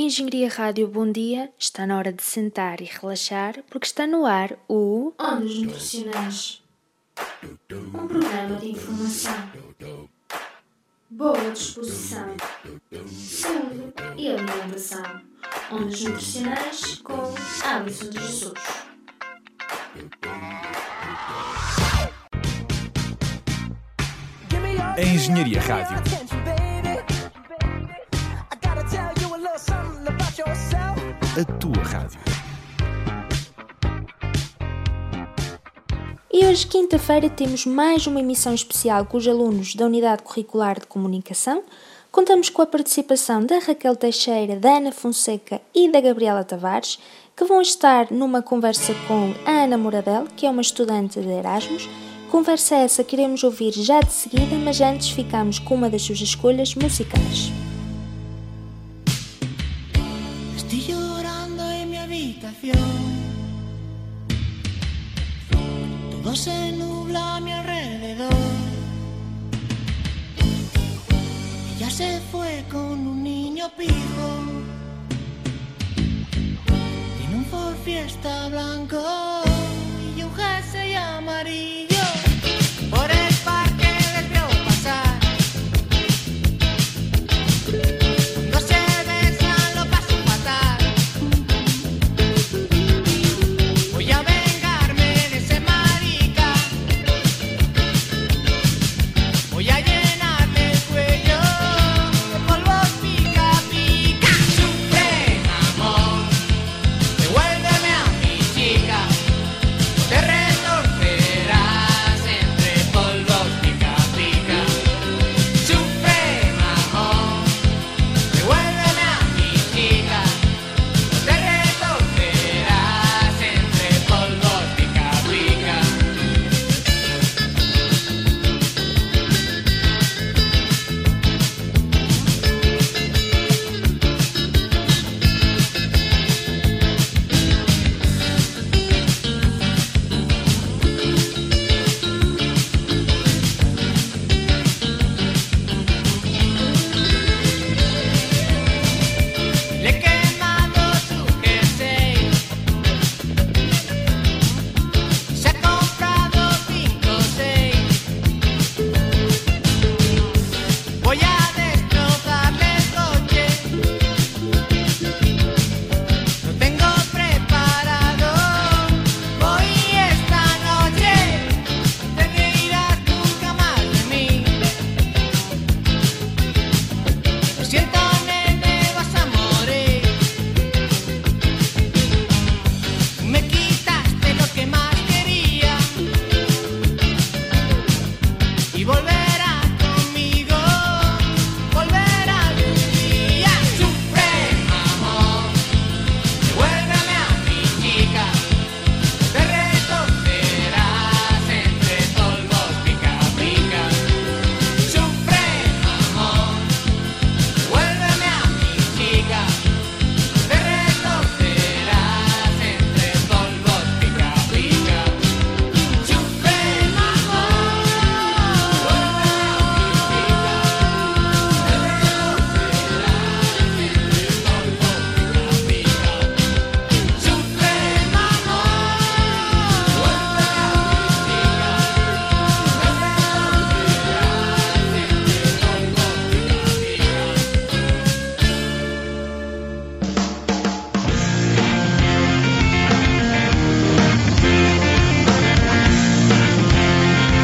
Engenharia Rádio, bom dia. Está na hora de sentar e relaxar, porque está no ar o Ondas Nutricionais. Um programa de informação, boa disposição, saúde e alimentação. Ondas Nutricionais com Alisson de Jesus. A Engenharia Rádio. A tua rádio. E hoje, quinta-feira, temos mais uma emissão especial com os alunos da Unidade Curricular de Comunicação. Contamos com a participação da Raquel Teixeira, da Ana Fonseca e da Gabriela Tavares, que vão estar numa conversa com a Ana Moradel, que é uma estudante de Erasmus. Conversa essa que iremos ouvir já de seguida, mas antes ficamos com uma das suas escolhas musicais. Se nubla a mi alrededor. Ella se fue con un niño pijo.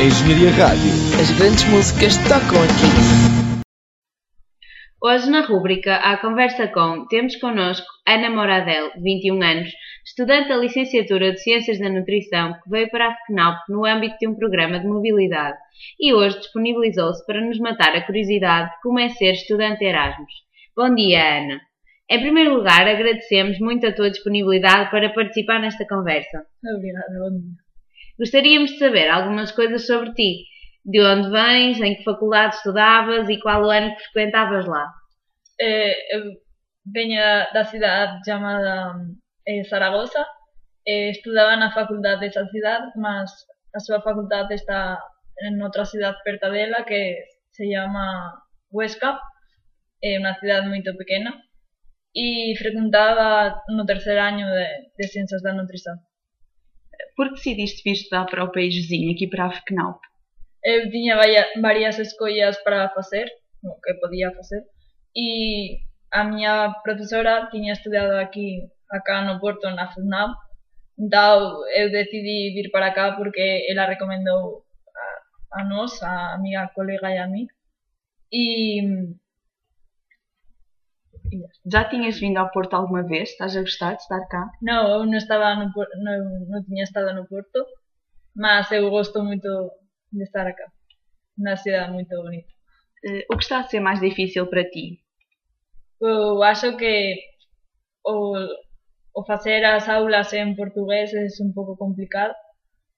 Engenharia Rádio. As grandes músicas tocam aqui. Hoje, na rúbrica A Conversa com, temos connosco Ana Moradel, 21 anos, estudante da Licenciatura de Ciências da Nutrição, que veio para a FECNAUP no âmbito de um programa de mobilidade e hoje disponibilizou-se para nos matar a curiosidade de como é ser estudante Erasmus. Bom dia, Ana. Em primeiro lugar, agradecemos muito a tua disponibilidade para participar nesta conversa. Obrigada, bom dia. Gostaríamos de saber algumas coisas sobre ti. De onde vens, em que faculdade estudavas e qual o ano que frequentavas lá. Eh, eu venho da cidade chamada eh, Zaragoza. Eh, estudava na faculdade dessa cidade, mas a sua faculdade está em outra cidade perto dela que se chama Huesca. É uma cidade muito pequena. e frecuentaba no terceiro ano de, de Ciências da Nutrição. Por que decidiste vir estudar para o país vizinho, aqui para a FECNAUP? Eu tinha várias escolhas para facer, o que podía facer, e a miña profesora tiña estudiado aquí, acá no Porto, na FUNAM, então eu decidi vir para cá porque ela recomendou a, a nós, a miña colega e a mí, e. Já tinhas vindo ao Porto alguma vez? Estás a gostar de estar cá? Non, eu non estaba no, non, non tiña estado no Porto, mas eu gosto moito de estar acá. Unha cidade moito bonita. Eh, o que está a ser mais difícil para ti? Eu acho que o, o facer as aulas en portugués é un pouco complicado,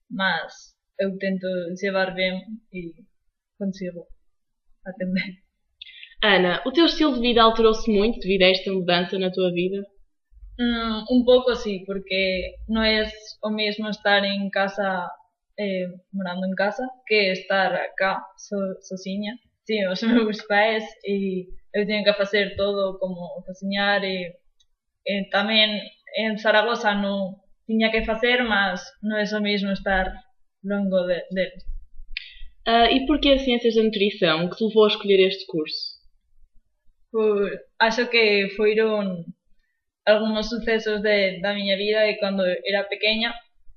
mas eu tento llevar ben e consigo atender. Ana, o teu estilo de vida alterou-se muito devido a esta mudança na tua vida? Mm, un pouco sí, porque non é o mesmo estar en casa, eh, morando en casa, que estar acá so, sosiña. Sí, os meus pais e eu teño que facer todo como cociñar e, e tamén en Zaragoza non tiña que facer, mas non é o mesmo estar longo de, deles. Ah, e porquê Ciências da Nutrição? Que te levou a escolher este curso? por, acho que foiron algúns sucesos de, da miña vida e cando era pequena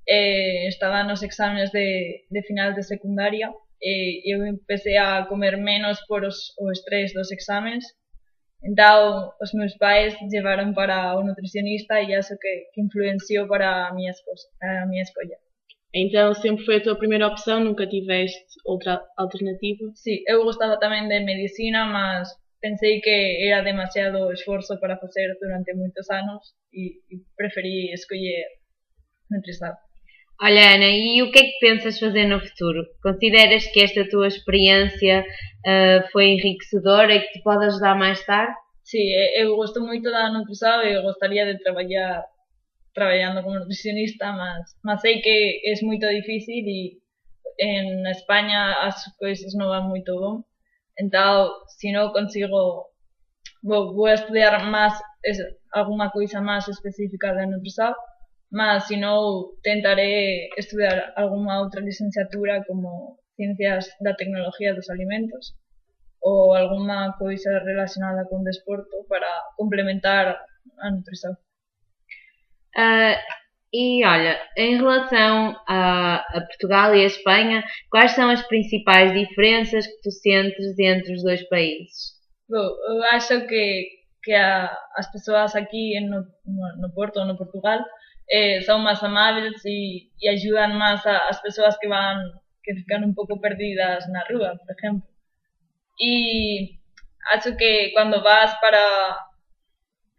eh, estaba nos exámenes de, de final de secundaria e eh, eu empecé a comer menos por os, o estrés dos exámenes Entao, os meus pais llevaron para o nutricionista e acho que, que influenciou para a miña, esposa, a miña escolla. Então sempre foi a tua primeira opção, nunca tiveste outra alternativa? Sim, eu gostava tamén de medicina, mas pensei que era demasiado esforzo para facer durante moitos anos e, e preferí escoller nutrição. Olha, Ana, e o que é que pensas fazer no futuro? Consideras que esta tua experiência ah, foi enriquecedora e que te pode ajudar mais tarde? Sí, e- eu gosto moito da nutrição e gostaría de traballar traballando como nutricionista, mas, mas sei que é moito difícil e en España as coisas non van moito bon. Entonces, si no consigo, voy a estudiar más, es, alguna cosa más específica de nutrición, más si no, intentaré estudiar alguna otra licenciatura como ciencias de la tecnología de los alimentos o alguna cosa relacionada con deporte para complementar a nutrición. E olha, em relação a, a Portugal e a Espanha, quais são as principais diferenças que tu sentes entre os dois países? Bom, eu acho que, que a, as pessoas aqui no, no, Porto no Portugal eh, são mais amáveis e, e ajudam mais a, as pessoas que vão que ficam um pouco perdidas na rua, por exemplo. E acho que quando vas para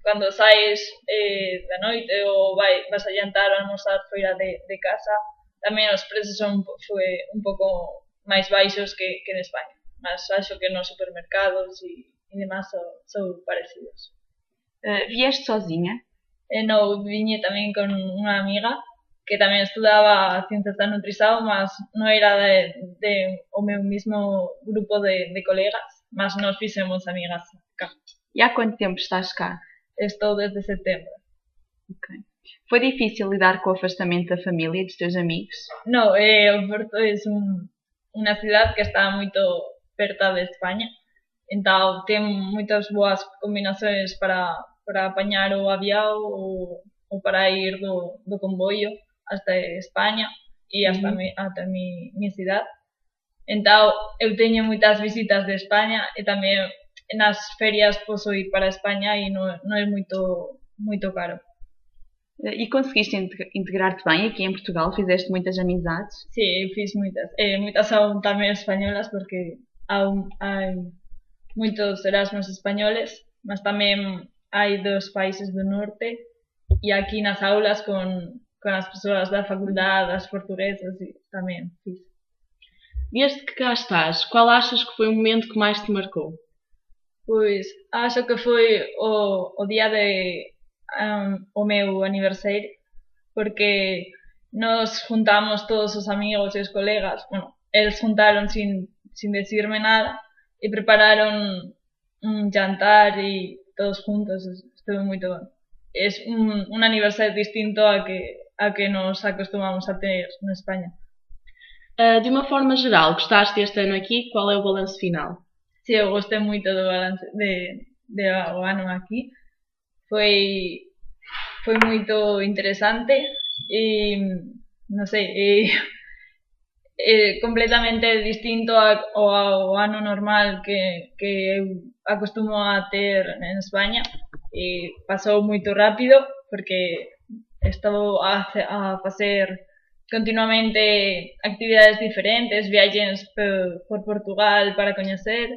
cando saes eh, da noite ou vai, vas a llantar ou almorzar fora de, de casa, tamén os prezos son foi un pouco máis baixos que, que en España. Mas acho que nos supermercados e, e demás son, son parecidos. Eh, vieste sozinha? E no, viñe tamén con unha amiga que tamén estudaba Ciencias da Nutrição, mas non era de, de o meu mismo grupo de, de colegas, mas nos fixemos amigas cá. E há quanto tempo estás cá? Estou desde setembro. Foi difícil lidar com o afastamento da família e dos teus amigos? No, eh, o Porto é un, unha cidade que está moito perto de España, entao ten moitas boas combinacións para, para apañar o avião ou, ou para ir do, do comboio hasta España e hasta, Ujú. mi, hasta mi, mi cidade. Entao, eu teño moitas visitas de España e tamén nas ferias poso ir para España e non, non é moito, moito caro. E conseguiste inte- integrar-te bem aqui em Portugal? Fizeste muitas amizades? Eu fiz moitas. E moitas son tamén españolas porque aún hai moitos Erasmus españoles, mas tamén hai dos países do norte e aquí nas aulas con, con as persoas da faculdade, as portuguesas tamén fiz. Desde que cá estás, qual achas que foi o momento que mais te marcou? Pois acho que foi o, día de um, aniversario porque nos juntamos todos os amigos e os colegas, bueno, eles juntaron sin, sin decirme nada e prepararon un jantar e todos juntos estuvo moito ben. Es un, aniversario distinto a que a que nos acostumamos a ter na España. Ah, de uma forma geral, gostaste deste ano aqui? Qual é o balanço final? Sí, eu gostei moito do balance de, de o aquí. Foi foi moito interesante e non sei, e, e completamente distinto a, ao, ao normal que, que eu a ter en España e pasou rápido porque estou a, a facer continuamente actividades diferentes, por, por Portugal para coñecer,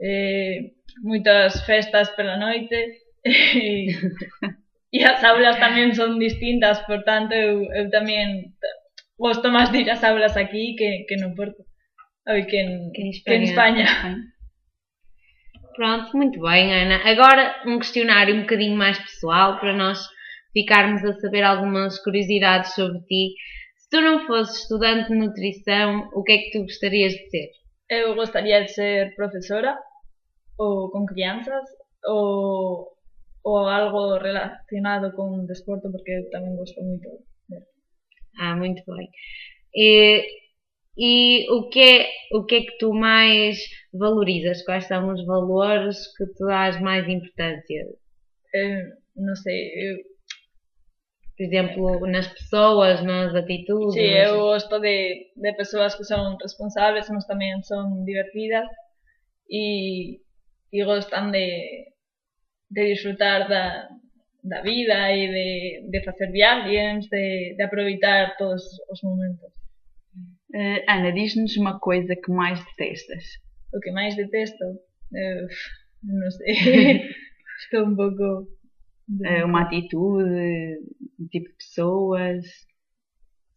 eh, moitas festas pela noite e, e as aulas tamén son distintas, por tanto eu, eu tamén gosto máis de ir ás aulas aquí que, que no Porto. Ai, que en, Que em que en España. Pronto, muito bem, Ana. Agora um questionário um bocadinho mais pessoal para nós ficarmos a saber algumas curiosidades sobre ti. Se tu não fosses estudante de nutrição, o que é que tu gostarias de ser? Eu gostaria de ser profesora ou con crianzas ou, ou algo relacionado con desporto porque eu tamén gosto moito. Ah, muito bem. E, e o, que é, o que é que tu mais valorizas? Quais são os valores que tu dás mais importância? Eu, non sei, eu, Por exemplo, nas pessoas, nas atitudes? sí, eu gosto de, de persoas que son responsables, mas tamén son divertidas e, e gostan de, de disfrutar da, da vida e de, de facer viagens, de, de aproveitar todos os momentos. Eh, Ana, diz-nos uma coisa que mais detestas. O que máis detesto, eh, non sei, estou un pouco... Eh, uma atitude, um tipo de pessoas.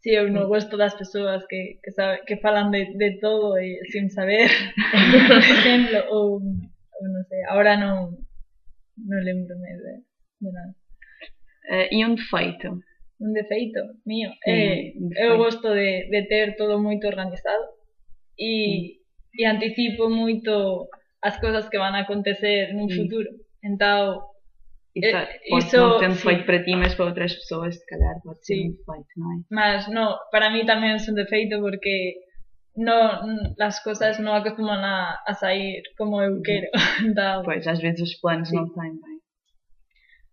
Sí, eu non gosto das persoas que, que, sabe, que falan de, de todo e sin saber, por exemplo, ou, ou non sei, ahora non, non lembro de, de nada. Eh, e um defeito. Un defeito mío, Sí, eh, un eu gosto de, de ter todo moito organizado e, e anticipo moito as cousas que van a acontecer nun Mm. futuro. Entao, Isso, Eh, pode isso, não ser um sim. defeito para ti, mas para outras pessoas, se calhar, pode ser Sim. um defeito, não é? Mas no, para mí tamén é un defeito porque no, las cosas non acostuman a, a sair como eu quero. Então, Pois, às vezes os planos Sim. não saem bem.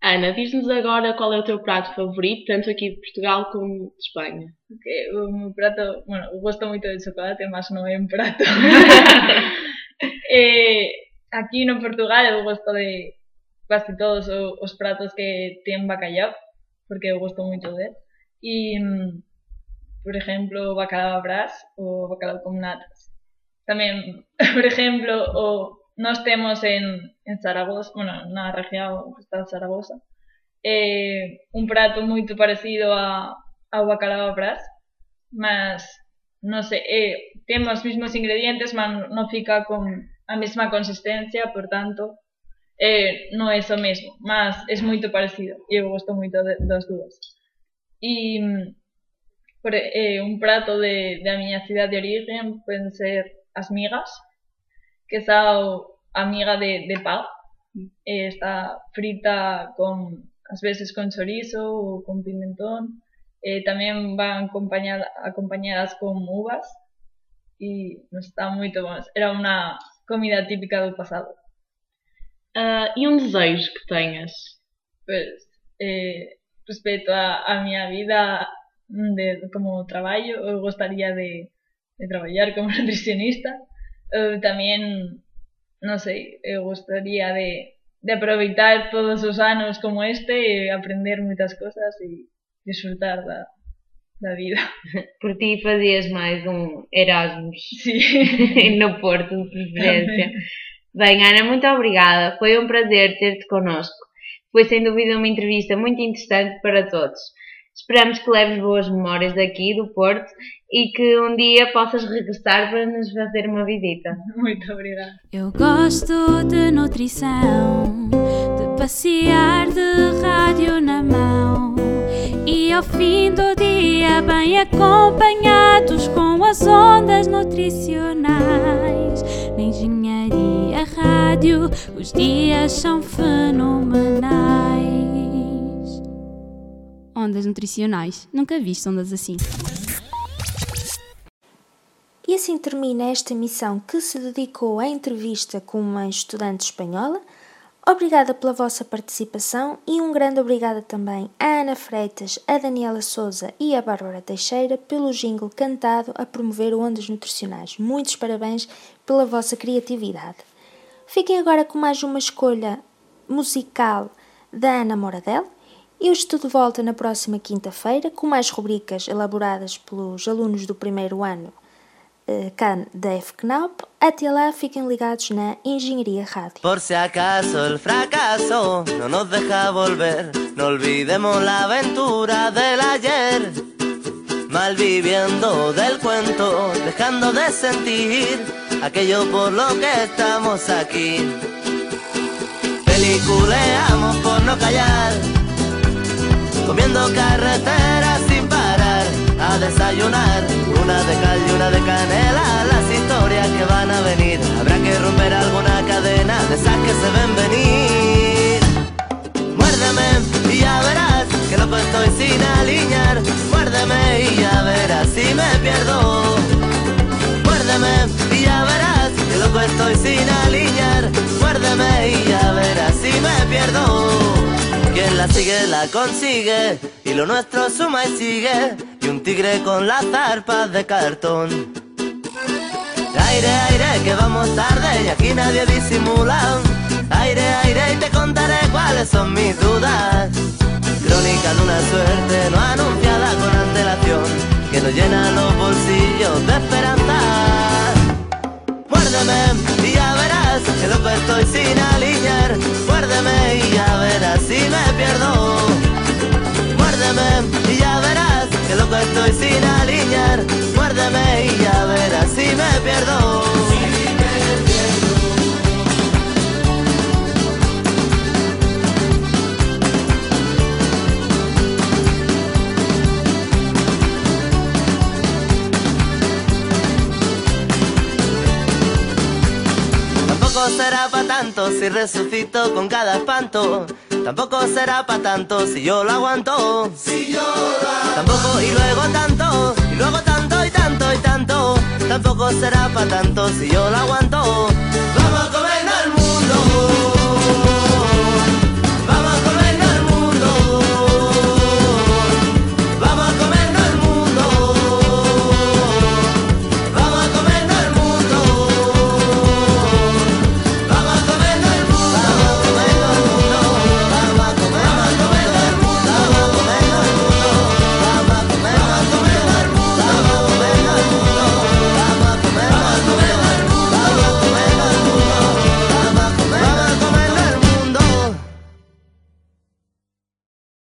Ana, diz-nos agora qual é o teu prato favorito, tanto aqui de Portugal como de Espanha. que o meu prato, bueno, eu gosto moito de chocolate, mas non é un prato. eh, aquí no Portugal eu gosto de casi todos os pratos que ten bacalhau, porque eu gosto moito de E, por exemplo, bacalao a brás ou bacalao con natas. Tamén, por exemplo, o nós temos en, en Zaragoza, bueno, na región que está Zaragoza, eh, un prato moito parecido a, ao bacalao a brás, mas non sei, eh, ten os mesmos ingredientes, mas non fica con a mesma consistencia, por tanto, eh, non é o mesmo, mas é moito parecido e eu gosto moito de, das dúas. E mm, por, eh, un prato de, de a miña cidade de origen poden ser as migas, que son a miga de, de pau, eh, está frita con, ás veces con chorizo ou con pimentón, eh, tamén van acompañada, acompañadas con uvas e non está moito bom. Era unha comida típica do pasado. Ah, e um desejo que tenhas? Pues, eh, respecto a, vida de, como traballo, eu de, de traballar como nutricionista. Eu tamén, non sei, eu gostaría de, de aproveitar todos os anos como este e aprender moitas cosas e disfrutar da, da vida. Por ti fazias mais um Erasmus Sí. no Porto, de preferência. Bem, Ana, muito obrigada. Foi um prazer ter-te connosco. Foi sem dúvida uma entrevista muito interessante para todos. Esperamos que leves boas memórias daqui do Porto e que um dia possas regressar para nos fazer uma visita. Muito obrigada. Eu gosto de nutrição, de passear de rádio na mão e ao fim do dia bem acompanhados com as ondas nutricionais. Rádio, os dias são fenomenais. ondas nutricionais. Nunca viste ondas assim. E assim termina esta missão que se dedicou à entrevista com uma estudante espanhola. Obrigada pela vossa participação e um grande obrigada também à Ana Freitas, a Daniela Souza e à Bárbara Teixeira pelo jingle cantado a promover ondas nutricionais. Muitos parabéns pela vossa criatividade. Fiquem agora com mais uma escolha musical da Ana Moradel. Eu estou de volta na próxima quinta-feira com mais rubricas elaboradas pelos alunos do primeiro ano Can da FKNAP. Até lá, fiquem ligados na Engenharia Rádio. Por si acaso el fracaso no nos deja volver, no olvidemos la aventura del ayer. Malviviendo del cuento, dejando de sentir aquello por lo que estamos aquí. Peliculeamos por no callar, comiendo carreteras sin parar, a desayunar, una de cal y una de canela, las historias que van a venir, habrá que romper alguna cadena de esas que se ven venir. Muérdeme y ya verás que loco estoy sin alinear, muérdeme y ya verás si me pierdo. Y ya verás que loco estoy sin alinear, muérdeme y ya verás si me pierdo. Quien la sigue la consigue y lo nuestro suma y sigue y un tigre con las zarpas de cartón. Aire, aire, que vamos tarde y aquí nadie disimula. Aire, aire, y te contaré cuáles son mis dudas. Crónica de una suerte no anunciada con antelación que nos llena los bolsillos de esperanza. Muérdeme y ya verás que loco estoy sin alinear. Muérdeme y ya verás si me pierdo. Muérdeme y ya verás que loco estoy sin alinear. Muérdeme y ya verás si será pa' tanto si resucito con cada espanto. Tampoco será pa' tanto si yo lo aguanto. Si yo Tampoco y luego tanto, y luego tanto y tanto y tanto. Tampoco será pa' tanto si yo lo aguanto.